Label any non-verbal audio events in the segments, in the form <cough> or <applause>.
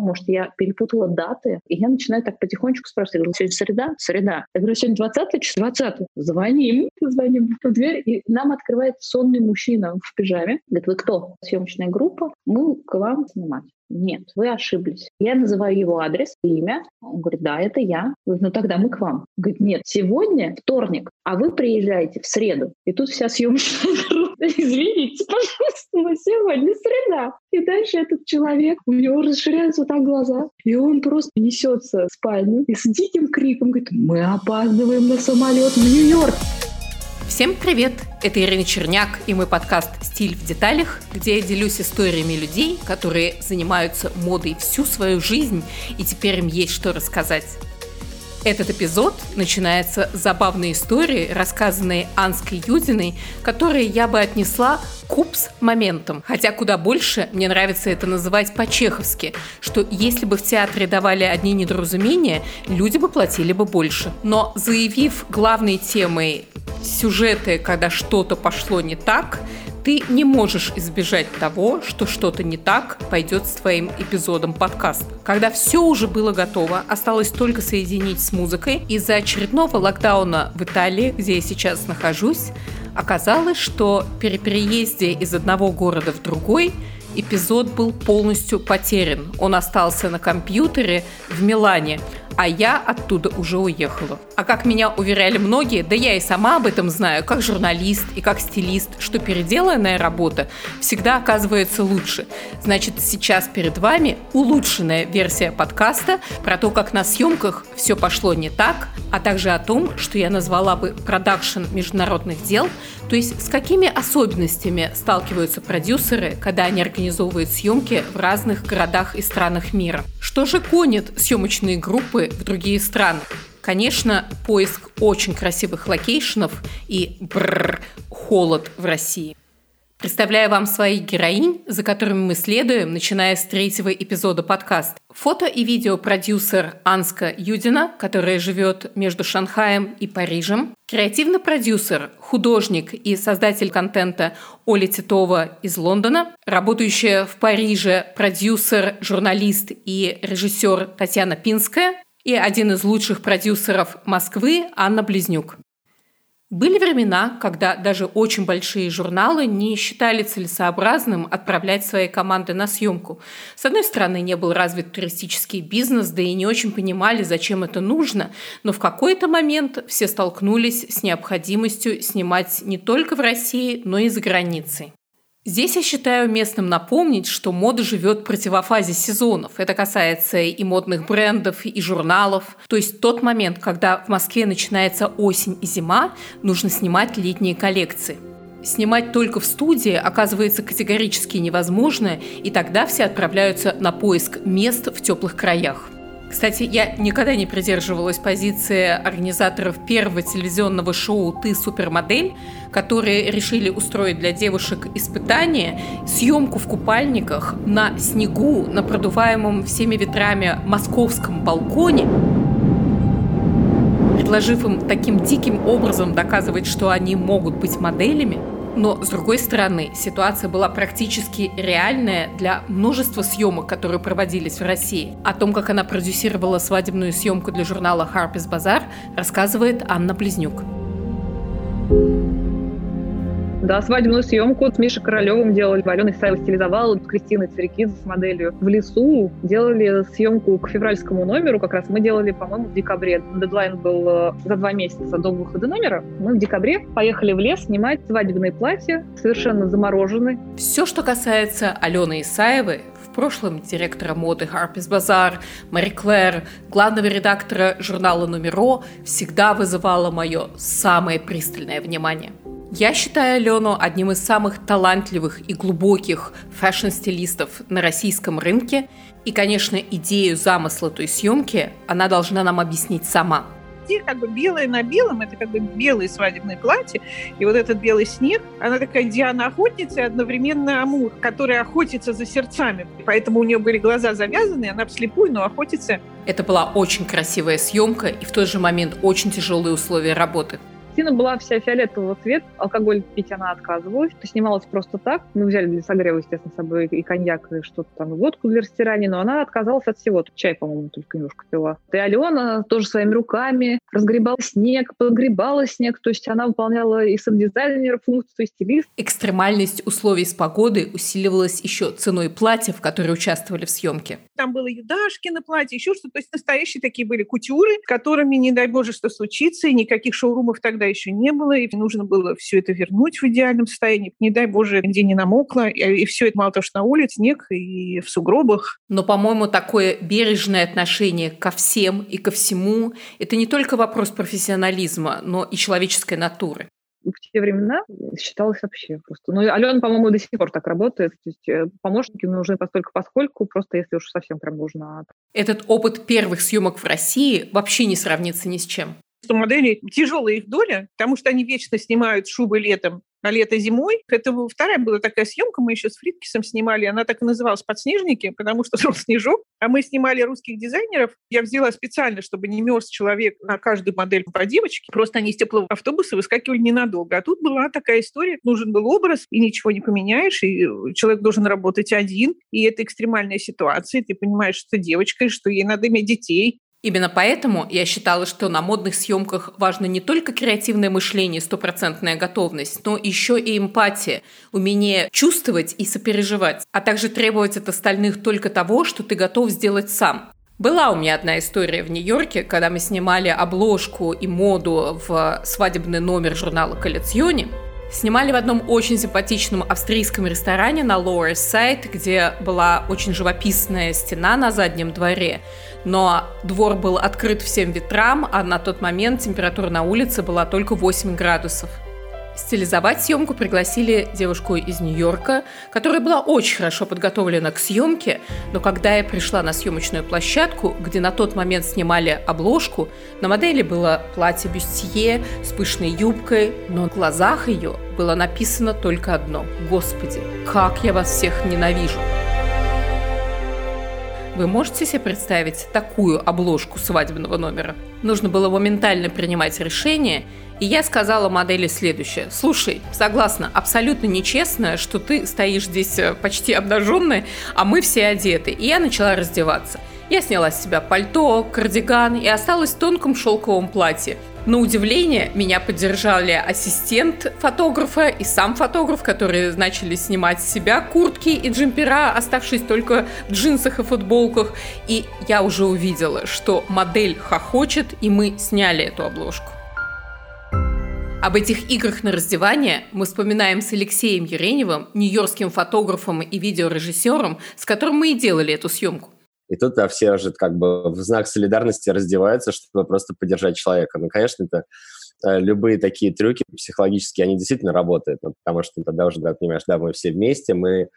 может, я перепутала даты, и я начинаю так потихонечку спрашивать. Я говорю, сегодня среда? Среда. Я говорю, сегодня 20 число? 20 Звоним. Звоним в дверь, и нам открывает сонный мужчина в пижаме. Говорит, вы кто? Съемочная группа. Мы к вам снимать. Нет, вы ошиблись. Я называю его адрес, имя. Он говорит, да, это я. Говорит, ну тогда мы к вам. Говорит, нет, сегодня вторник, а вы приезжаете в среду. И тут вся съемочная <laughs> группа, извините, пожалуйста, но сегодня среда. И дальше этот человек, у него расширяются вот так глаза, и он просто несется в спальню и с диким криком говорит, мы опаздываем на самолет в Нью-Йорк. Всем привет! Это Ирина Черняк и мой подкаст «Стиль в деталях», где я делюсь историями людей, которые занимаются модой всю свою жизнь, и теперь им есть что рассказать. Этот эпизод начинается с забавной истории, рассказанной Анской Юдиной, которой я бы отнесла купс моментом. Хотя куда больше мне нравится это называть по-чеховски, что если бы в театре давали одни недоразумения, люди бы платили бы больше. Но заявив главной темой сюжеты, когда что-то пошло не так, ты не можешь избежать того, что что-то не так пойдет с твоим эпизодом подкаста. Когда все уже было готово, осталось только соединить с музыкой, из-за очередного локдауна в Италии, где я сейчас нахожусь, оказалось, что при переезде из одного города в другой эпизод был полностью потерян. Он остался на компьютере в Милане – а я оттуда уже уехала. А как меня уверяли многие, да я и сама об этом знаю, как журналист и как стилист, что переделанная работа всегда оказывается лучше. Значит, сейчас перед вами улучшенная версия подкаста про то, как на съемках все пошло не так, а также о том, что я назвала бы продакшн международных дел, то есть с какими особенностями сталкиваются продюсеры, когда они организовывают съемки в разных городах и странах мира. Что же гонит съемочные группы в другие страны. Конечно, поиск очень красивых location ов и бррр, холод в России. Представляю вам своих героинь, за которыми мы следуем, начиная с третьего эпизода подкаста. Фото и видеопродюсер Анска Юдина, которая живет между Шанхаем и Парижем. Креативный продюсер, художник и создатель контента Оля Титова из Лондона. Работающая в Париже продюсер, журналист и режиссер Татьяна Пинская и один из лучших продюсеров Москвы Анна Близнюк. Были времена, когда даже очень большие журналы не считали целесообразным отправлять свои команды на съемку. С одной стороны, не был развит туристический бизнес, да и не очень понимали, зачем это нужно, но в какой-то момент все столкнулись с необходимостью снимать не только в России, но и за границей. Здесь я считаю местным напомнить, что мода живет в противофазе сезонов. Это касается и модных брендов, и журналов. То есть тот момент, когда в Москве начинается осень и зима, нужно снимать летние коллекции. Снимать только в студии оказывается категорически невозможно, и тогда все отправляются на поиск мест в теплых краях. Кстати, я никогда не придерживалась позиции организаторов первого телевизионного шоу «Ты супермодель», которые решили устроить для девушек испытание, съемку в купальниках на снегу на продуваемом всеми ветрами московском балконе, предложив им таким диким образом доказывать, что они могут быть моделями – но, с другой стороны, ситуация была практически реальная для множества съемок, которые проводились в России. О том, как она продюсировала свадебную съемку для журнала Harper's Bazaar, рассказывает Анна Близнюк. Да, свадебную съемку с Мишей Королевым делали. Алена Исаева стилизовала с Кристиной Цверикидзе с моделью. В лесу делали съемку к февральскому номеру. Как раз мы делали, по-моему, в декабре. Дедлайн был э, за два месяца до выхода номера. Мы в декабре поехали в лес снимать свадебные платья, совершенно замороженные. Все, что касается Алены Исаевой, в прошлом директора моды Harper's Bazaar, Мари Клэр, главного редактора журнала «Номеро», всегда вызывало мое самое пристальное внимание. Я считаю Алену одним из самых талантливых и глубоких фэшн-стилистов на российском рынке. И, конечно, идею замысла той съемки она должна нам объяснить сама. Как бы белое на белом, это как бы белое свадебное платье, и вот этот белый снег, она такая Диана охотница и одновременно Амур, которая охотится за сердцами. Поэтому у нее были глаза завязаны, она вслепую, но охотится. Это была очень красивая съемка и в тот же момент очень тяжелые условия работы. Картина была вся фиолетового цвета, алкоголь пить она отказывалась, то снималась просто так. Мы взяли для согрева, естественно, с собой и коньяк, и что-то там, и водку для растирания, но она отказалась от всего. Тут чай, по-моему, только немножко пила. И Алена тоже своими руками разгребала снег, подгребала снег, то есть она выполняла и саб-дизайнера функцию, и стилист. Экстремальность условий с погодой усиливалась еще ценой платьев, которые участвовали в съемке. Там было юдашки на платье, еще что-то. То есть настоящие такие были кутюры, которыми, не дай боже, что случится, и никаких шоурумов тогда еще не было, и нужно было все это вернуть в идеальном состоянии. Не дай боже, где не намокло, и, и все это мало того, что на улице, снег и в сугробах. Но, по-моему, такое бережное отношение ко всем и ко всему – это не только вопрос профессионализма, но и человеческой натуры в те времена считалось вообще просто. Ну, Алена, по-моему, до сих пор так работает. То есть э, помощники нужны постольку поскольку, просто если уж совсем прям нужно. Этот опыт первых съемок в России вообще не сравнится ни с чем что модели тяжелая их доля, потому что они вечно снимают шубы летом а лето зимой. Это вторая была такая съемка, мы еще с Фридкисом снимали, она так и называлась «Подснежники», потому что шел <laughs> снежок, а мы снимали русских дизайнеров. Я взяла специально, чтобы не мерз человек на каждую модель по девочке, просто они из теплого автобуса выскакивали ненадолго. А тут была такая история, нужен был образ, и ничего не поменяешь, и человек должен работать один, и это экстремальная ситуация, ты понимаешь, что девочка, что ей надо иметь детей, Именно поэтому я считала, что на модных съемках важно не только креативное мышление, стопроцентная готовность, но еще и эмпатия, умение чувствовать и сопереживать, а также требовать от остальных только того, что ты готов сделать сам. Была у меня одна история в Нью-Йорке, когда мы снимали обложку и моду в свадебный номер журнала «Коллекционе», Снимали в одном очень симпатичном австрийском ресторане на Lower Side, где была очень живописная стена на заднем дворе, но двор был открыт всем ветрам, а на тот момент температура на улице была только 8 градусов. Стилизовать съемку пригласили девушку из Нью-Йорка, которая была очень хорошо подготовлена к съемке, но когда я пришла на съемочную площадку, где на тот момент снимали обложку, на модели было платье бюстье с пышной юбкой, но в глазах ее было написано только одно «Господи, как я вас всех ненавижу!» Вы можете себе представить такую обложку свадебного номера? Нужно было моментально принимать решение, и я сказала модели следующее. Слушай, согласна, абсолютно нечестно, что ты стоишь здесь э, почти обнаженная, а мы все одеты. И я начала раздеваться. Я сняла с себя пальто, кардиган и осталась в тонком шелковом платье. На удивление, меня поддержали ассистент фотографа и сам фотограф, которые начали снимать с себя куртки и джемпера, оставшись только в джинсах и футболках. И я уже увидела, что модель хохочет, и мы сняли эту обложку. Об этих играх на раздевание мы вспоминаем с Алексеем Ереневым, нью-йоркским фотографом и видеорежиссером, с которым мы и делали эту съемку. И тут да, все уже как бы в знак солидарности раздеваются, чтобы просто поддержать человека. Ну, конечно, это э, любые такие трюки психологические, они действительно работают, ну, потому что тогда уже да, понимаешь, да, мы все вместе, мы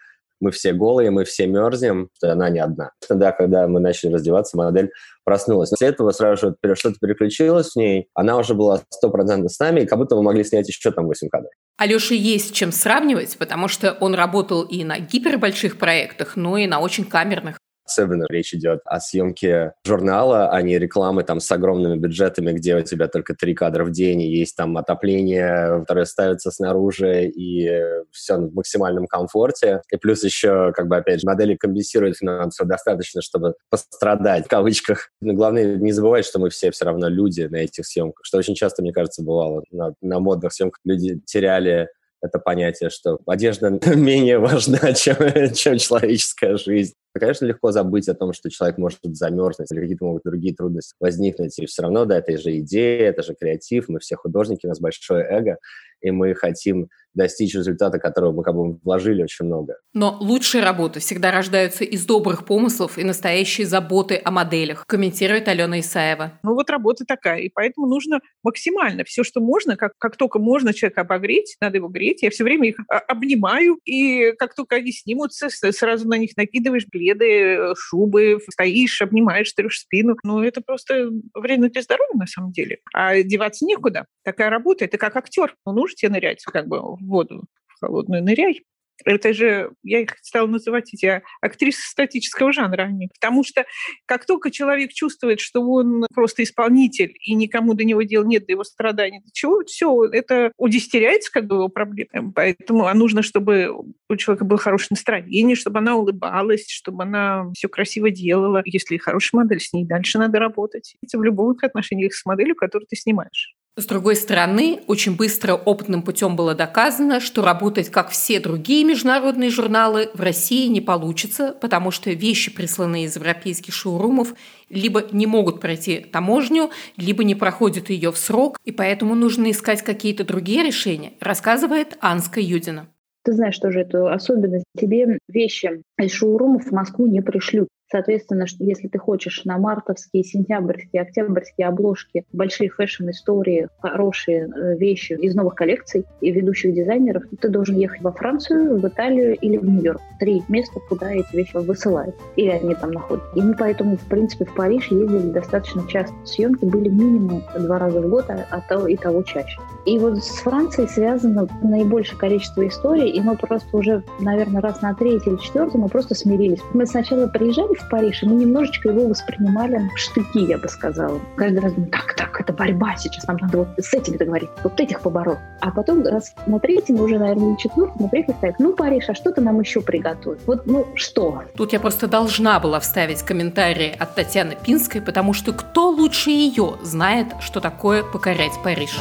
мы все голые, мы все мерзнем, что она не одна. Тогда, когда мы начали раздеваться, модель проснулась. После этого сразу же что-то переключилось в ней, она уже была 100% с нами, и как будто мы могли снять еще там 8 кадров. Алёше есть чем сравнивать, потому что он работал и на гипербольших проектах, но и на очень камерных. Особенно речь идет о съемке журнала, а не рекламы там с огромными бюджетами, где у тебя только три кадра в день, и есть там отопление, которое ставится снаружи, и все в максимальном комфорте. И плюс еще, как бы, опять же, модели компенсируют финансово достаточно, чтобы пострадать, в кавычках. Но главное не забывать, что мы все все равно люди на этих съемках, что очень часто, мне кажется, бывало на, на модных съемках. Люди теряли это понятие, что одежда <laughs> менее важна, чем, чем человеческая жизнь. Конечно, легко забыть о том, что человек может замерзнуть или какие-то могут другие трудности возникнуть. И все равно, да, это же идея, это же креатив, мы все художники, у нас большое эго, и мы хотим достичь результата, которого мы как бы вложили очень много. Но лучшие работы всегда рождаются из добрых помыслов и настоящей заботы о моделях, комментирует Алена Исаева. Ну вот работа такая, и поэтому нужно максимально все, что можно, как, как только можно человека обогреть, надо его греть. Я все время их а, обнимаю, и как только они снимутся, сразу на них накидываешь пледы, шубы, стоишь, обнимаешь, трешь спину. Ну это просто вредно для здоровья на самом деле. А деваться некуда. Такая работа, это как актер. Ну нужно тебе нырять как бы в воду холодную, ныряй. Это же, я их стала называть эти актрисы статического жанра. Они. Потому что как только человек чувствует, что он просто исполнитель, и никому до него дела нет, до его страданий, до чего, все, это удестеряется как бы его проблемы. Поэтому а нужно, чтобы у человека было хорошее настроение, чтобы она улыбалась, чтобы она все красиво делала. Если хорошая модель, с ней дальше надо работать. Это в любых отношениях с моделью, которую ты снимаешь. С другой стороны, очень быстро опытным путем было доказано, что работать как все другие международные журналы в России не получится, потому что вещи, присланные из европейских шоурумов, либо не могут пройти таможню, либо не проходят ее в срок, и поэтому нужно искать какие-то другие решения, рассказывает Анска Юдина. Ты знаешь тоже эту особенность. Тебе вещи из шоурумов в Москву не пришлют. Соответственно, если ты хочешь на мартовские, сентябрьские, октябрьские обложки, большие фэшн-истории, хорошие э, вещи из новых коллекций и ведущих дизайнеров, ты должен ехать во Францию, в Италию или в Нью-Йорк. Три места, куда эти вещи высылают. Или они там находятся. И мы поэтому, в принципе, в Париж ездили достаточно часто. Съемки были минимум два раза в год, а, а то и того чаще. И вот с Францией связано наибольшее количество историй, и мы просто уже, наверное, раз на третий или четвертый мы просто смирились. Мы сначала приезжали в Париж, и мы немножечко его воспринимали в штыки, я бы сказала. Каждый раз думали, так, так, это борьба сейчас, нам надо вот с этими договориться, вот этих побороть. А потом раз на третьем, уже, наверное, на четвертом, мы приехали сказать, ну, Париж, а что ты нам еще приготовил? Вот, ну, что? Тут я просто должна была вставить комментарий от Татьяны Пинской, потому что кто лучше ее знает, что такое покорять Париж?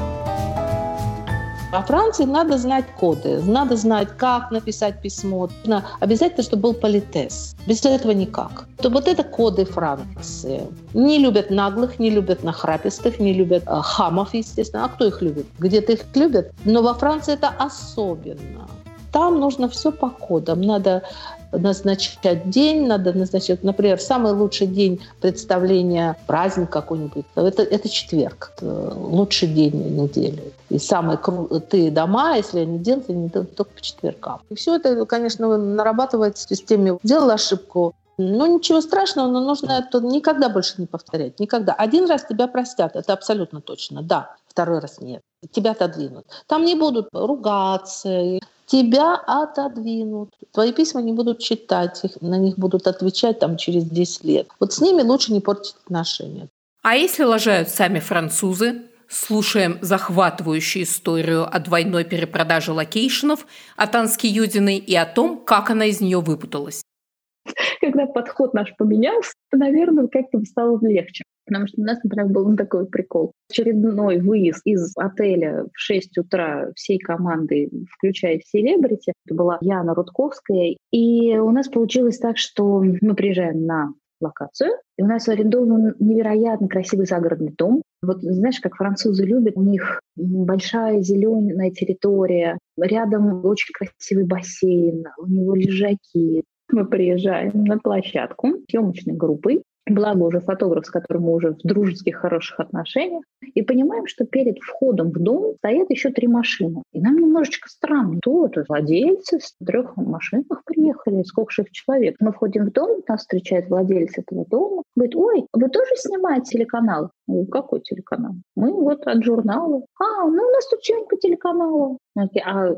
Во Франции надо знать коды, надо знать, как написать письмо. Обязательно, чтобы был политез. Без этого никак. То вот это коды Франции. Не любят наглых, не любят нахрапистых, не любят э, хамов, естественно. А кто их любит? Где-то их любят. Но во Франции это особенно. Там нужно все по кодам. Надо назначать день, надо назначать, например, самый лучший день представления, праздник какой-нибудь, это, это четверг, это лучший день недели. И самые крутые дома, если они делают, они делают только по четвергам. И все это, конечно, нарабатывается в системе. Делал ошибку, ну, ничего страшного, но нужно это никогда больше не повторять. Никогда. Один раз тебя простят, это абсолютно точно. Да, второй раз нет. Тебя отодвинут. Там не будут ругаться, тебя отодвинут. Твои письма не будут читать, их, на них будут отвечать там через 10 лет. Вот с ними лучше не портить отношения. А если лажают сами французы? Слушаем захватывающую историю о двойной перепродаже location ов от Ански Юдиной и о том, как она из нее выпуталась. Когда подход наш поменялся, наверное, как-то стало легче. Потому что у нас, например, был такой прикол. Очередной выезд из отеля в 6 утра всей команды, включая селебрити, это была Яна Рудковская. И у нас получилось так, что мы приезжаем на локацию, и у нас арендован невероятно красивый загородный дом. Вот знаешь, как французы любят, у них большая зеленая территория, рядом очень красивый бассейн, у него лежаки. Мы приезжаем на площадку съемочной группой, благо уже фотограф, с которым мы уже в дружеских, хороших отношениях, и понимаем, что перед входом в дом стоят еще три машины. И нам немножечко странно. Кто это? Владельцы в трех машинах приехали, сколько же их человек. Мы входим в дом, нас встречает владелец этого дома, говорит, ой, вы тоже снимаете телеканал? Ну, какой телеканал? Мы вот от журнала. А, ну у нас тут по телеканалу. А,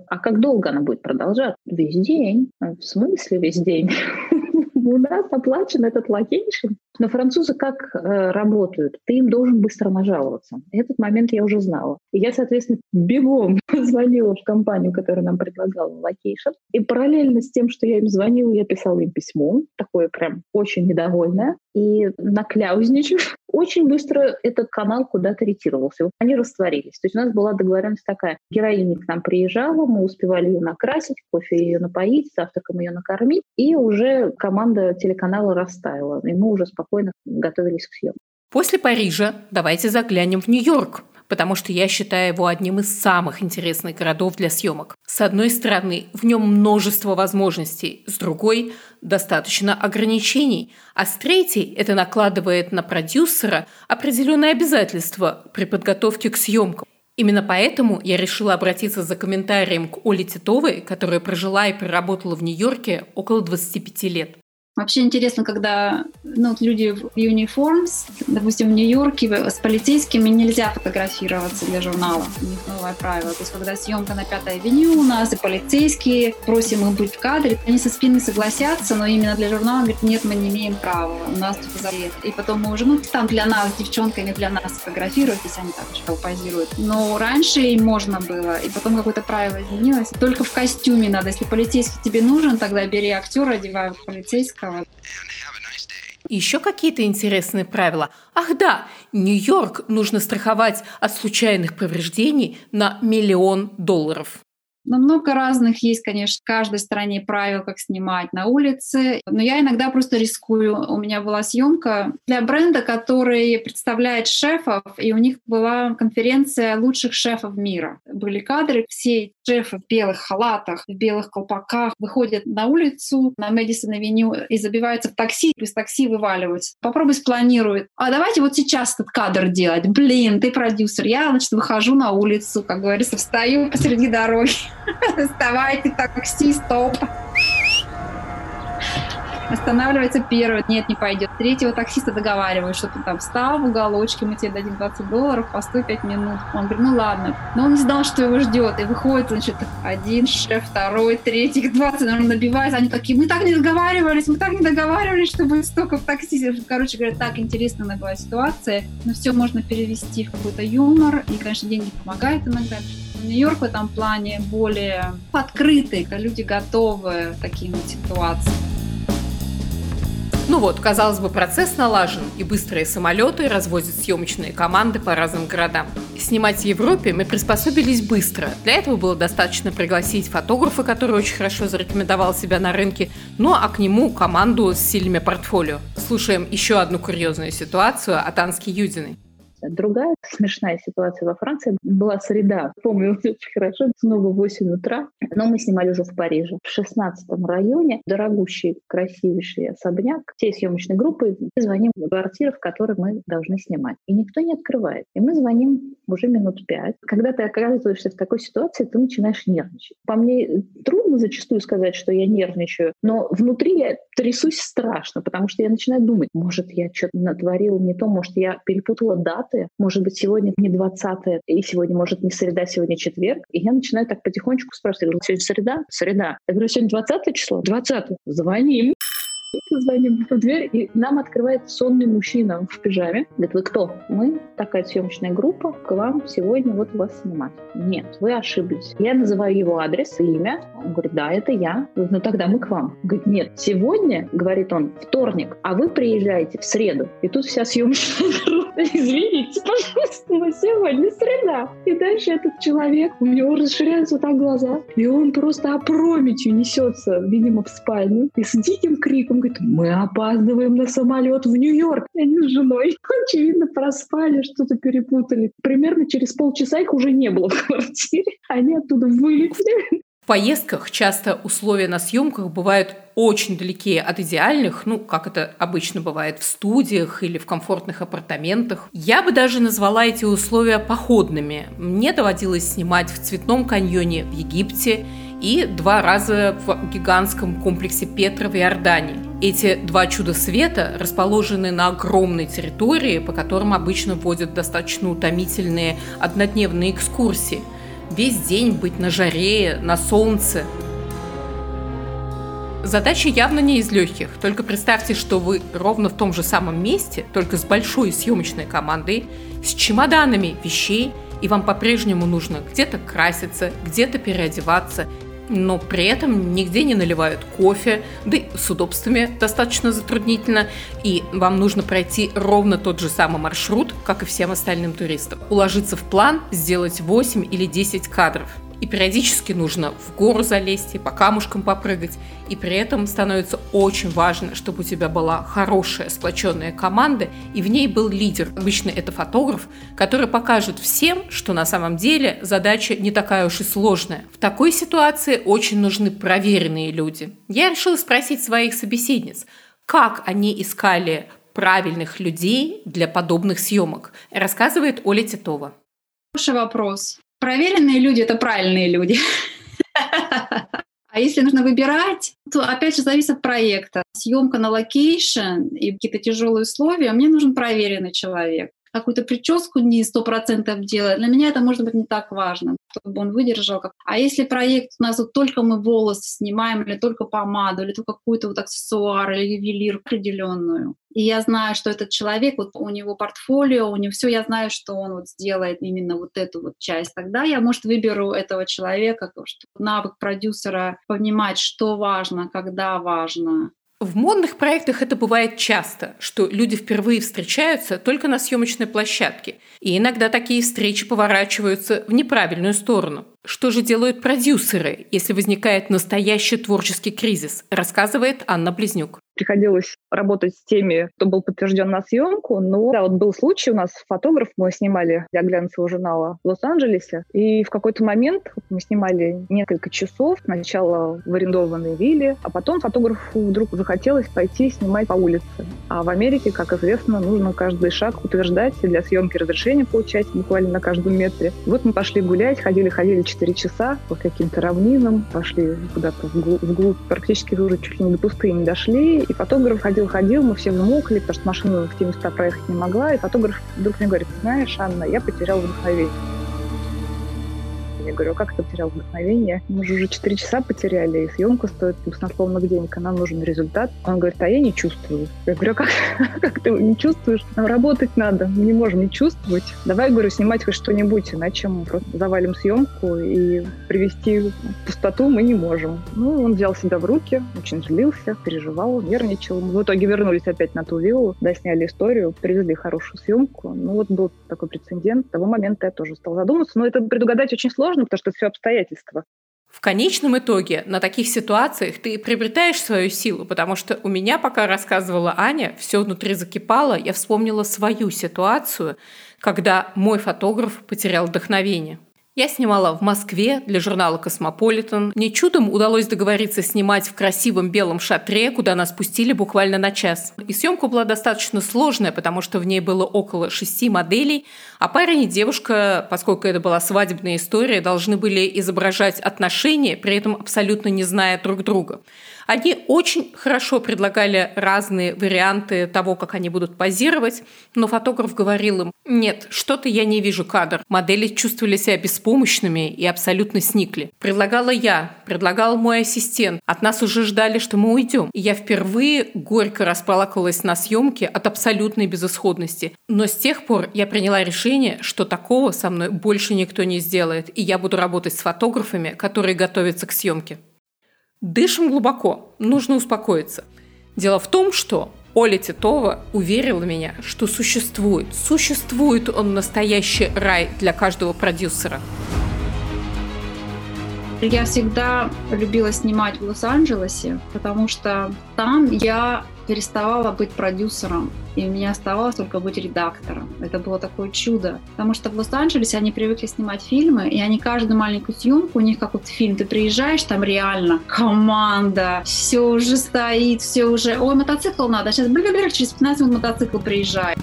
а как долго она будет продолжаться? Весь день. В смысле весь день? <laughs> у нас оплачен этот location. Но французы как э, работают? Ты им должен быстро нажаловаться. Этот момент я уже знала. И я, соответственно, бегом <laughs> звонила в компанию, которая нам предлагала location. И параллельно с тем, что я им звонила, я писала им письмо, такое прям очень недовольное. И накляузничав, <laughs> очень быстро этот канал куда-то ретировался. Они растворились. То есть у нас была договоренность такая. Героиня к нам приезжала, мы успевали ее накрасить, кофе ее напоить, завтраком ее накормить, и уже команда телеканала растаяла. И мы уже спокойно готовились к съемке. После Парижа давайте заглянем в Нью-Йорк потому что я считаю его одним из самых интересных городов для съемок. С одной стороны, в нем множество возможностей, с другой – достаточно ограничений, а с третьей – это накладывает на продюсера определенные обязательства при подготовке к съемкам. Именно поэтому я решила обратиться за комментарием к Оле Титовой, которая прожила и проработала в Нью-Йорке около 25 лет. Вообще интересно, когда ну, люди в униформс, допустим, в Нью-Йорке с полицейскими нельзя фотографироваться для журнала. У них новое правило. То есть, когда съемка на Пятой авеню у нас, и полицейские, просим их быть в кадре, они со спины согласятся, но именно для журнала говорят, нет, мы не имеем права, у нас тут запрет. И потом мы уже, ну, там для нас, девчонками для нас фотографируют, если они так что позируют. Но раньше им можно было, и потом какое-то правило изменилось. Только в костюме надо. Если полицейский тебе нужен, тогда бери актера, одевай полицейского, Еще какие-то интересные правила. Ах да, Нью-Йорк нужно страховать от случайных повреждений на миллион долларов. Но много разных есть, конечно, в каждой стране правил, как снимать на улице. Но я иногда просто рискую. У меня была съемка для бренда, который представляет шефов, и у них была конференция лучших шефов мира. Были кадры, все шефы в белых халатах, в белых колпаках выходят на улицу на Мэдисон-авеню и забиваются в такси, из такси вываливаются. Попробуй спланируй. А давайте вот сейчас этот кадр делать. Блин, ты продюсер. Я, значит, выхожу на улицу, как говорится, встаю посреди дороги. Доставайте такси, стоп. Останавливается первый, нет, не пойдет. Третьего таксиста договаривают, что ты там встал в уголочке, мы тебе дадим 20 долларов, постой 5 минут. Он говорит, ну ладно. Но он не знал, что его ждет. И выходит, значит, один шеф, второй, третий, 20, наверное, набивается. Они такие, мы так не договаривались, мы так не договаривались, что будет столько в такси. Короче говоря, так интересная была ситуация. Но все можно перевести в какой-то юмор. И, конечно, деньги помогают иногда. Нью-Йорк в этом плане более открытый, люди готовы к таким ситуациям. Ну вот, казалось бы, процесс налажен, и быстрые самолеты развозят съемочные команды по разным городам. Снимать в Европе мы приспособились быстро. Для этого было достаточно пригласить фотографа, который очень хорошо зарекомендовал себя на рынке, ну а к нему команду с сильными портфолио. Слушаем еще одну курьезную ситуацию от Ански Юдиной. Другая смешная ситуация во Франции была среда. Помню <laughs> очень хорошо, снова 8 утра, но мы снимали уже в Париже. В 16 районе дорогущий, красивейший особняк. Всей съемочной группы звоним в квартиру, в которой мы должны снимать. И никто не открывает. И мы звоним уже минут пять. Когда ты оказываешься в такой ситуации, ты начинаешь нервничать. По мне трудно зачастую сказать, что я нервничаю, но внутри я трясусь страшно, потому что я начинаю думать, может, я что-то натворила не то, может, я перепутала даты, 20 может быть, сегодня не 20 и сегодня, может, не среда, сегодня четверг. И я начинаю так потихонечку спрашивать, говорю, сегодня среда? Среда. Я говорю, сегодня 20 число? 20 Звоним. Звоним в дверь, и нам открывает сонный мужчина в пижаме. Говорит, вы кто? Мы такая съемочная группа, к вам сегодня вот вас снимать. Нет, вы ошиблись. Я называю его адрес и имя. Он говорит, да, это я. Ну тогда мы к вам. Говорит, нет, сегодня, говорит он, вторник, а вы приезжаете в среду. И тут вся съемочная <laughs> группа, <laughs> извините, пожалуйста, но сегодня среда. И дальше этот человек, у него расширяются вот так глаза, и он просто опрометью несется, видимо, в спальню, и с диким криком говорит, мы опаздываем на самолет в Нью-Йорк. Они с женой, <laughs> очевидно, проспали, что-то перепутали. Примерно через полчаса их уже не было в квартире. Они оттуда вылетели. В поездках часто условия на съемках бывают очень далеки от идеальных, ну, как это обычно бывает в студиях или в комфортных апартаментах. Я бы даже назвала эти условия походными. Мне доводилось снимать в Цветном каньоне в Египте и два раза в гигантском комплексе Петра в Иордании. Эти два чуда света расположены на огромной территории, по которым обычно водят достаточно утомительные однодневные экскурсии. Весь день быть на жаре, на солнце. Задача явно не из легких, только представьте, что вы ровно в том же самом месте, только с большой съемочной командой, с чемоданами вещей, и вам по-прежнему нужно где-то краситься, где-то переодеваться, но при этом нигде не наливают кофе, да и с удобствами достаточно затруднительно, и вам нужно пройти ровно тот же самый маршрут, как и всем остальным туристам. Уложиться в план, сделать 8 или 10 кадров – и периодически нужно в гору залезть и по камушкам попрыгать. И при этом становится очень важно, чтобы у тебя была хорошая сплоченная команда, и в ней был лидер. Обычно это фотограф, который покажет всем, что на самом деле задача не такая уж и сложная. В такой ситуации очень нужны проверенные люди. Я решила спросить своих собеседниц, как они искали правильных людей для подобных съемок, рассказывает Оля Титова. Хороший вопрос. Проверенные люди – это правильные люди. А если нужно выбирать, то опять же зависит от проекта. Съемка на location и какие-то тяжелые условия, мне нужен проверенный человек какую-то прическу не сто процентов делает, для меня это может быть не так важно, чтобы он выдержал. А если проект у нас вот только мы волосы снимаем, или только помаду, или только какую-то вот аксессуар, или ювелирку определенную, и я знаю, что этот человек, вот у него портфолио, у него все, я знаю, что он вот сделает именно вот эту вот часть. Тогда я, может, выберу этого человека, что навык продюсера понимать, что важно, когда важно, в модных проектах это бывает часто, что люди впервые встречаются только на съемочной площадке, и иногда такие встречи поворачиваются в неправильную сторону. Что же делают продюсеры, если возникает настоящий творческий кризис, рассказывает Анна Близнюк приходилось работать с теми, кто был подтвержден на съемку. Но да, вот был случай, у нас фотограф, мы снимали для глянцевого журнала в Лос-Анджелесе, и в какой-то момент мы снимали несколько часов, сначала в арендованной вилле, а потом фотографу вдруг захотелось пойти снимать по улице. А в Америке, как известно, нужно каждый шаг утверждать для съемки разрешения получать буквально на каждом метре. Вот мы пошли гулять, ходили-ходили 4 часа по каким-то равнинам, пошли куда-то вглубь, вглубь, практически уже чуть ли не до пустыни дошли, и фотограф ходил-ходил, мы все вмокли, потому что машина в те места проехать не могла. И фотограф вдруг мне говорит, знаешь, Анна, я потерял вдохновение. Говорю, а как ты потерял вдохновение? Мы же уже 4 часа потеряли, и съемка стоит баснословных денег, а нам нужен результат. Он говорит, а я не чувствую. Я говорю, а как, <laughs> как ты не чувствуешь? Нам работать надо, мы не можем не чувствовать. Давай, говорю, снимать хоть что-нибудь, иначе мы просто завалим съемку и привести пустоту мы не можем. Ну, он взял себя в руки, очень злился, переживал, нервничал. В итоге вернулись опять на ту виллу, досняли историю, привезли хорошую съемку. Ну, вот был такой прецедент. С того момента я тоже стал задумываться. Но это предугадать очень сложно, сложно, потому что все обстоятельства. В конечном итоге на таких ситуациях ты приобретаешь свою силу, потому что у меня, пока рассказывала Аня, все внутри закипало, я вспомнила свою ситуацию, когда мой фотограф потерял вдохновение. Я снимала в Москве для журнала «Cosmopolitan». Мне чудом удалось договориться снимать в красивом белом шатре, куда нас пустили буквально на час. И съемка была достаточно сложная, потому что в ней было около шести моделей, а парень и девушка, поскольку это была свадебная история, должны были изображать отношения, при этом абсолютно не зная друг друга. Они очень хорошо предлагали разные варианты того, как они будут позировать, но фотограф говорил им, нет, что-то я не вижу кадр. Модели чувствовали себя беспомощными и абсолютно сникли. Предлагала я, предлагал мой ассистент. От нас уже ждали, что мы уйдем. И я впервые горько расплакалась на съемке от абсолютной безысходности. Но с тех пор я приняла решение, что такого со мной больше никто не сделает, и я буду работать с фотографами, которые готовятся к съемке. Дышим глубоко, нужно успокоиться. Дело в том, что Оля Титова уверила меня, что существует, существует он настоящий рай для каждого продюсера. Я всегда любила снимать в Лос-Анджелесе, потому что там я переставала быть продюсером, и меня оставалось только быть редактором. Это было такое чудо. Потому что в Лос-Анджелесе они привыкли снимать фильмы, и они каждую маленькую съемку, у них как вот фильм, ты приезжаешь, там реально команда, все уже стоит, все уже, ой, мотоцикл надо, сейчас блин, через 15 минут мотоцикл приезжает.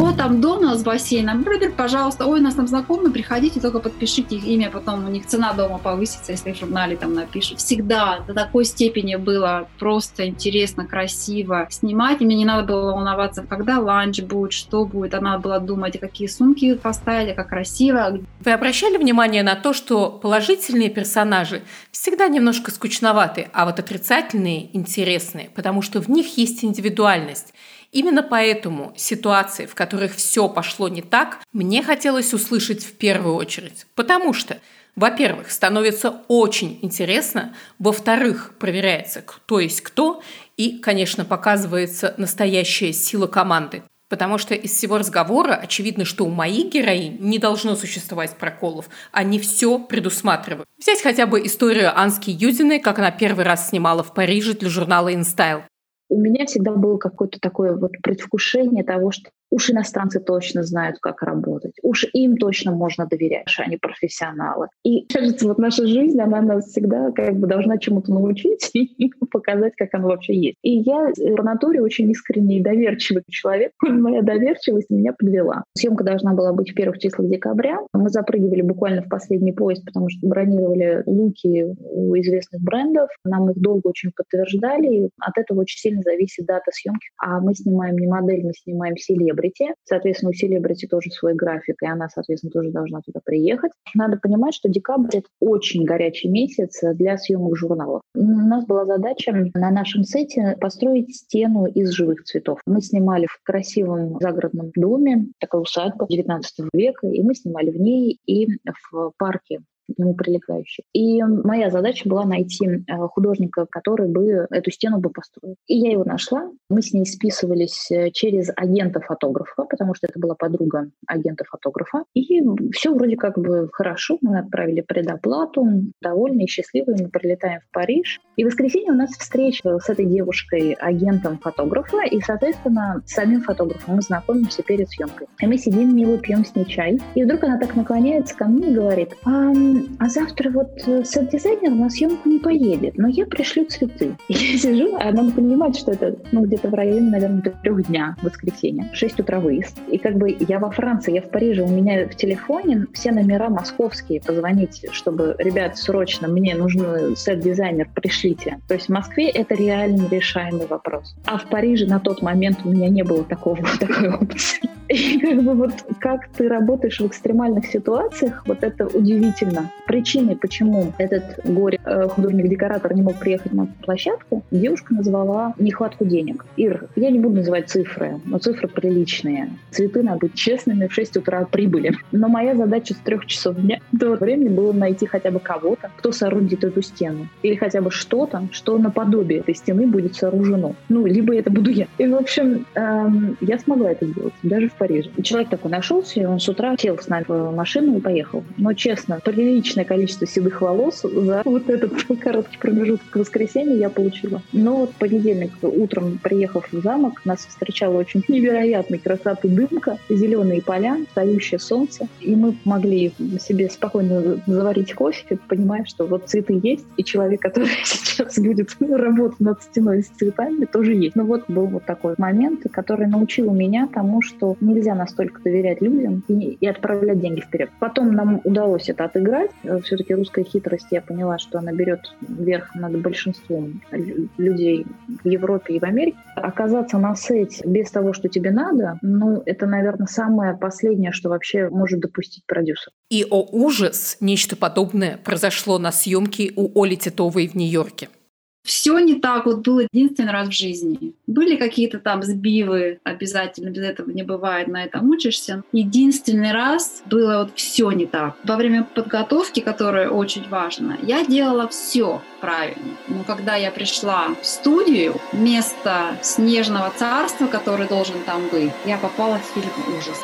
О, там дом у нас с бассейном. Брудер, пожалуйста. Ой, у нас там знакомые, приходите, только подпишите их имя, потом у них цена дома повысится, если в журнале там напишут. Всегда до такой степени было просто интересно, красиво снимать. И мне не надо было волноваться, когда ланч будет, что будет. А надо было думать, какие сумки поставить, а как красиво. Вы обращали внимание на то, что положительные персонажи всегда немножко скучноваты, а вот отрицательные интересные, потому что в них есть индивидуальность. Именно поэтому ситуации, в которых все пошло не так, мне хотелось услышать в первую очередь. Потому что во-первых, становится очень интересно, во-вторых, проверяется, кто есть кто, и, конечно, показывается настоящая сила команды. Потому что из всего разговора очевидно, что у моих героинь не должно существовать проколов. Они все предусматривают. Взять хотя бы историю Ански Юдиной, как она первый раз снимала в Париже для журнала InStyle. У меня всегда было какое-то такое вот предвкушение того, что Уж иностранцы точно знают, как работать. Уж им точно можно доверять, что они профессионалы. И кажется, вот наша жизнь, она нас всегда как бы должна чему-то научить <laughs> и показать, как оно вообще есть. И я по натуре очень искренний и доверчивый человек. <laughs> Моя доверчивость меня подвела. Съемка должна была быть в первых числах декабря. Мы запрыгивали буквально в последний поезд, потому что бронировали луки у известных брендов. Нам их долго очень подтверждали. От этого очень сильно зависит дата съемки. А мы снимаем не модель, мы снимаем селеб селебрити. Соответственно, у селебрити тоже свой график, и она, соответственно, тоже должна туда приехать. Надо понимать, что декабрь — это очень горячий месяц для съемок журналов. У нас была задача на нашем сете построить стену из живых цветов. Мы снимали в красивом загородном доме, такая усадьба 19 века, и мы снимали в ней и в парке к нему прилегающих. И моя задача была найти э, художника, который бы эту стену бы построил. И я его нашла. Мы с ней списывались э, через агента-фотографа, потому что это была подруга агента-фотографа. И все вроде как бы хорошо. Мы отправили предоплату, довольные, счастливые. Мы прилетаем в Париж. И в воскресенье у нас встреча с этой девушкой, агентом фотографа, и, соответственно, с самим фотографом мы знакомимся перед съемкой. И мы сидим, мило пьем с ней чай. И вдруг она так наклоняется ко мне и говорит, а, а завтра вот э, сет-дизайнер на съемку не поедет, но я пришлю цветы. <laughs> Я сижу, а надо понимать, что это ну, где-то в районе, наверное, трех дня, воскресенье, 6 утра выезд. И как бы я во Франции, я в Париже, у меня в телефоне все номера московские, позвонить, чтобы, ребят, срочно, мне нужен сет-дизайнер, пришлите. То есть в Москве это реально решаемый вопрос. А в Париже на тот момент у меня не было такого, <laughs> такой опции. И как бы вот как ты работаешь в экстремальных ситуациях, вот это удивительно. Причиной, почему этот горе э, не мог приехать на площадку, девушка назвала нехватку денег. Ир, я не буду называть цифры, но цифры приличные. Цветы надо быть честными, в 6 утра прибыли. Но моя задача с трех часов дня до времени было найти хотя бы кого-то, кто соорудит эту стену. Или хотя бы что-то, что наподобие этой стены будет сооружено. Ну, либо это буду я. И, в общем, эм, я смогла это сделать, даже в Париже. Человек такой нашелся, и он с утра сел с нами в машину и поехал. Но, честно, приличное количество седых волос за вот этот <laughs> короткий промежуток воскресенья я получила. Но вот понедельник утром, приехав в замок, нас встречала очень невероятной красоты дымка, зеленые поля, встающее солнце. И мы могли себе спокойно заварить кофе, понимая, что вот цветы есть, и человек, который <laughs> сейчас будет работать над стеной с цветами, тоже есть. Но вот был вот такой момент, который научил меня тому, что нельзя настолько доверять людям и, и отправлять деньги вперед. Потом нам удалось это отыграть. Все-таки русская хитрость, я поняла, что она берет верх над большинством людей в Европе и в Америке. Оказаться на сете без того, что тебе надо, ну, это, наверное, самое последнее, что вообще может допустить продюсер. И, о ужас, нечто подобное произошло на съемке у Оли Титовой в Нью-Йорке все не так вот было единственный раз в жизни. Были какие-то там сбивы, обязательно без этого не бывает, на этом учишься. Единственный раз было вот все не так. Во время подготовки, которая очень важна, я делала все правильно. Но когда я пришла в студию, вместо снежного царства, который должен там быть, я попала в фильм «Ужас».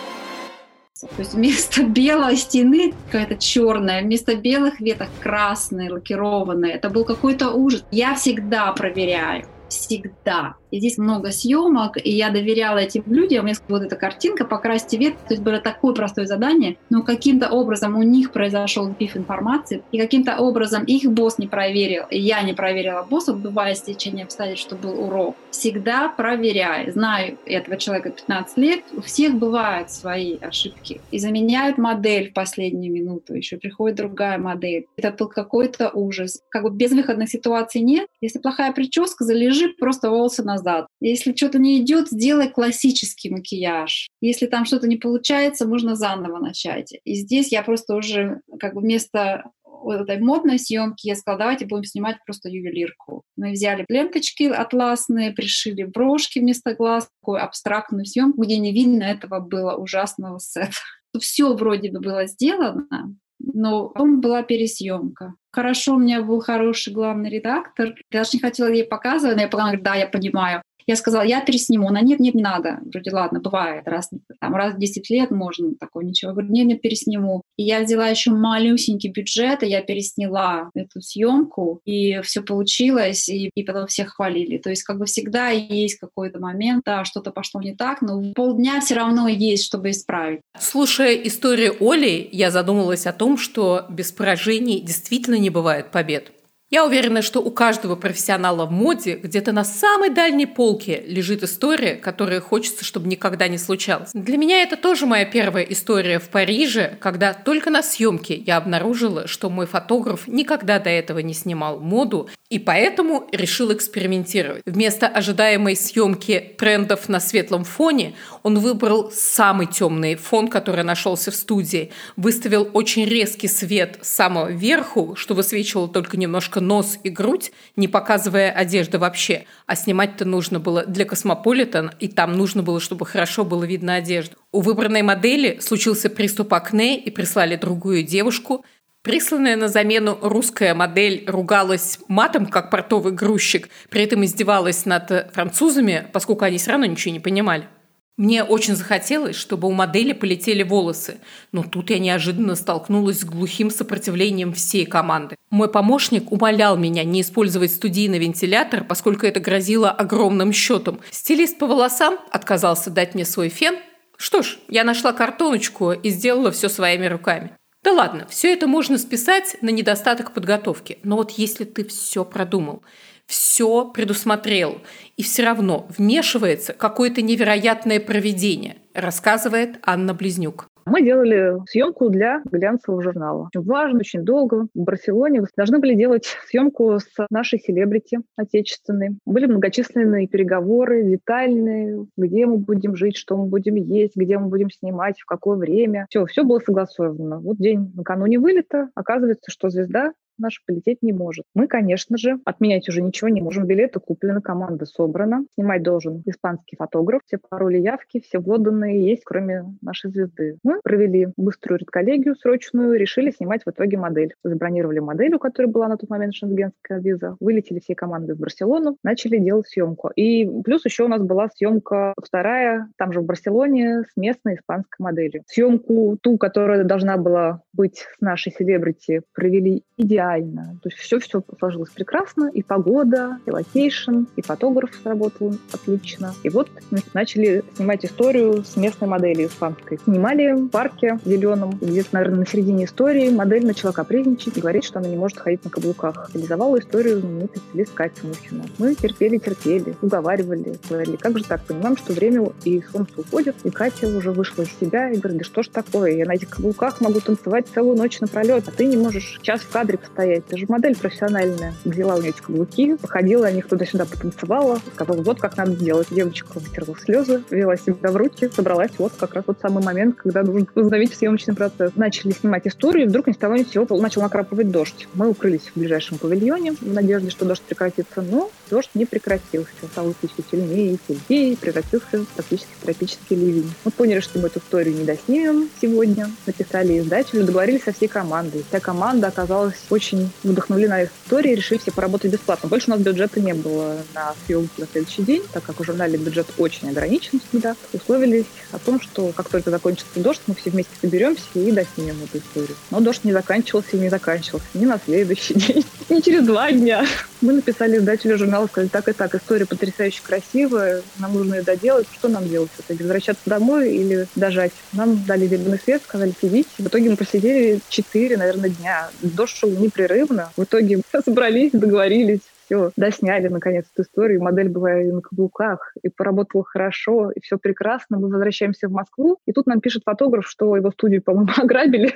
То есть вместо белой стены какая-то черная, вместо белых веток красные, лакированные. Это был какой-то ужас. Я всегда проверяю всегда. И здесь много съемок, и я доверяла этим людям. Меня вот эта картинка «Покрасьте вет», то есть было такое простое задание, но каким-то образом у них произошел пиф информации, и каким-то образом их босс не проверил, и я не проверила босса, бывает стечение обстоятельств, что был урок. Всегда проверяй. Знаю этого человека 15 лет, у всех бывают свои ошибки. И заменяют модель в последнюю минуту, еще приходит другая модель. Это был какой-то ужас. Как бы безвыходных ситуаций нет. Если плохая прическа, залежит держи просто волосы назад. Если что-то не идет, сделай классический макияж. Если там что-то не получается, можно заново начать. И здесь я просто уже как бы вместо вот этой модной съемки я сказала, давайте будем снимать просто ювелирку. Мы взяли ленточки атласные, пришили брошки вместо глаз, такую абстрактную съемку, где не видно этого было ужасного сета. Все вроде бы было сделано, но потом была пересъемка. Хорошо, у меня был хороший главный редактор. Я даже не хотела ей показывать, но я поняла, да, я понимаю. Я сказала, я пересниму. Она, нет, нет, не надо. Вроде, ладно, бывает, раз, там, раз в 10 лет можно такого ничего. Говорю, нет, нет, пересниму. И я взяла еще малюсенький бюджет, и я пересняла эту съемку, и все получилось, и, и потом всех хвалили. То есть как бы всегда есть какой-то момент, да, что-то пошло не так, но полдня все равно есть, чтобы исправить. Слушая историю Оли, я задумалась о том, что без поражений действительно не бывает побед. Я уверена, что у каждого профессионала в моде где-то на самой дальней полке лежит история, которая хочется, чтобы никогда не случалась. Для меня это тоже моя первая история в Париже, когда только на съемке я обнаружила, что мой фотограф никогда до этого не снимал моду, и поэтому решил экспериментировать. Вместо ожидаемой съемки трендов на светлом фоне он выбрал самый темный фон, который нашелся в студии, выставил очень резкий свет с самого верху, что высвечивало только немножко только нос и грудь, не показывая одежды вообще. А снимать-то нужно было для Космополитен, и там нужно было, чтобы хорошо было видно одежду. У выбранной модели случился приступ акне, и прислали другую девушку. Присланная на замену русская модель ругалась матом, как портовый грузчик, при этом издевалась над французами, поскольку они все равно ничего не понимали. Мне очень захотелось, чтобы у модели полетели волосы, но тут я неожиданно столкнулась с глухим сопротивлением всей команды. Мой помощник умолял меня не использовать студийный вентилятор, поскольку это грозило огромным счетом. Стилист по волосам отказался дать мне свой фен. Что ж, я нашла картоночку и сделала все своими руками. Да ладно, все это можно списать на недостаток подготовки. Но вот если ты все продумал, все предусмотрел, и все равно вмешивается какое-то невероятное проведение, рассказывает Анна Близнюк. Мы делали съемку для глянцевого журнала. Важно, очень долго. В Барселоне должны были делать съемку с нашей селебрити отечественной. Были многочисленные переговоры, детальные, где мы будем жить, что мы будем есть, где мы будем снимать, в какое время. Все, все было согласовано. Вот день накануне вылета, оказывается, что звезда наша полететь не может. Мы, конечно же, отменять уже ничего не можем. Билеты куплены, команда собрана. Снимать должен испанский фотограф. Все пароли явки, все вложенные есть, кроме нашей звезды. Мы провели быструю редколлегию срочную, решили снимать в итоге модель. Забронировали модель, у которой была на тот момент шенгенская виза. Вылетели все команды в Барселону, начали делать съемку. И плюс еще у нас была съемка вторая, там же в Барселоне, с местной испанской моделью. Съемку ту, которая должна была быть с нашей селебрити, провели идеально идеально. То есть все-все сложилось прекрасно. И погода, и location, и фотограф сработал отлично. И вот начали снимать историю с местной моделью испанской. Снимали в парке зеленом. Где-то, наверное, на середине истории модель начала капризничать и говорить, что она не может ходить на каблуках. Реализовала историю знаменитый стилист Катя Мухина. Мы терпели, терпели, уговаривали, говорили, как же так, понимаем, что время и солнце уходит, и Катя уже вышла из себя и говорит, да что ж такое, я на этих каблуках могу танцевать целую ночь напролет, а ты не можешь час в кадре стоять. Ты же модель профессиональная. Взяла у нее каблуки, походила на них туда-сюда, потанцевала, сказала, вот как надо сделать. Девочка вытерла слезы, вела себя в руки, собралась. Вот как раз вот самый момент, когда нужно возобновить съемочный процесс. Начали снимать историю, и вдруг ни с того ни с сего начал накрапывать дождь. Мы укрылись в ближайшем павильоне в надежде, что дождь прекратится, но дождь не прекратился. Стал идти все сильнее и сильнее, и превратился практически тропический ливень. Мы поняли, что мы эту историю не доснимем сегодня. Написали издателю, договорились со всей командой. Вся команда оказалась очень вдохновлена историей, решили все поработать бесплатно. Больше у нас бюджета не было на съемки на следующий день, так как у журнале бюджет очень ограничен всегда. Условились о том, что как только закончится дождь, мы все вместе соберемся и доснимем эту историю. Но дождь не заканчивался и не заканчивался ни на следующий <laughs> день, ни через два дня. Мы написали издателю журнала, сказали, так и так, история потрясающе красивая, нам нужно ее доделать. Что нам делать? Это возвращаться домой или дожать? Нам дали зеленый свет, сказали, сидите. В итоге мы посидели 4, наверное, дня. Дождь шел непрерывно. В итоге <laughs> собрались, договорились, все, досняли наконец эту историю, модель была и на каблуках, и поработала хорошо, и все прекрасно. Мы возвращаемся в Москву, и тут нам пишет фотограф, что его студию, по-моему, <laughs> ограбили,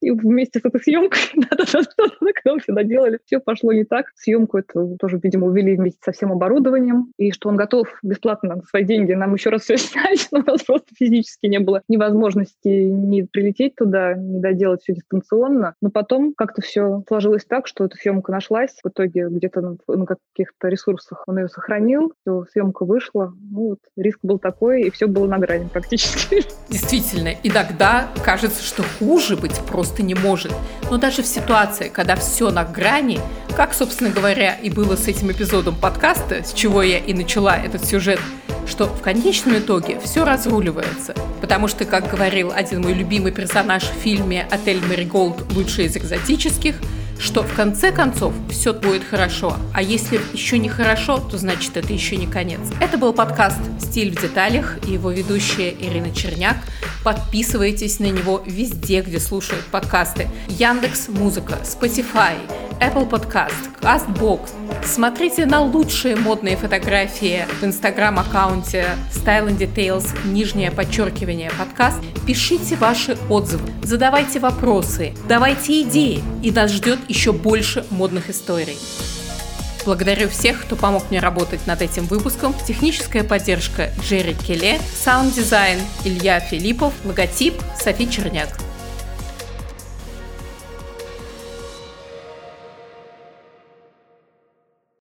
и вместе с этой съемкой <laughs> когда все доделали, все пошло не так. Съемку эту тоже, видимо, увели вместе со всем оборудованием, и что он готов бесплатно на свои деньги нам еще раз все <laughs> снять, но у нас просто физически не было ни возможности ни прилететь туда, ни доделать все дистанционно. Но потом как-то все сложилось так, что эта съемка нашлась. В итоге где-то на каких-то ресурсах он ее сохранил, все, съемка вышла. Ну, вот, риск был такой, и все было на грани практически. Действительно, иногда кажется, что хуже быть просто не может. Но даже в ситуации, когда все на грани, как, собственно говоря, и было с этим эпизодом подкаста, с чего я и начала этот сюжет, что в конечном итоге все разруливается. Потому что, как говорил один мой любимый персонаж в фильме «Отель Мэриголд. Лучший из экзотических», что в конце концов все будет хорошо, а если еще не хорошо, то значит это еще не конец. Это был подкаст «Стиль в деталях» и его ведущая Ирина Черняк. Подписывайтесь на него везде, где слушают подкасты. Яндекс Музыка, Spotify, Apple Podcast, CastBox. Смотрите на лучшие модные фотографии в инстаграм-аккаунте Style and Details, нижнее подчеркивание подкаст. Пишите ваши отзывы, задавайте вопросы, давайте идеи, и нас ждет еще больше модных историй. Благодарю всех, кто помог мне работать над этим выпуском. Техническая поддержка Джерри Келе, саунд-дизайн Илья Филиппов, логотип Софи Черняк.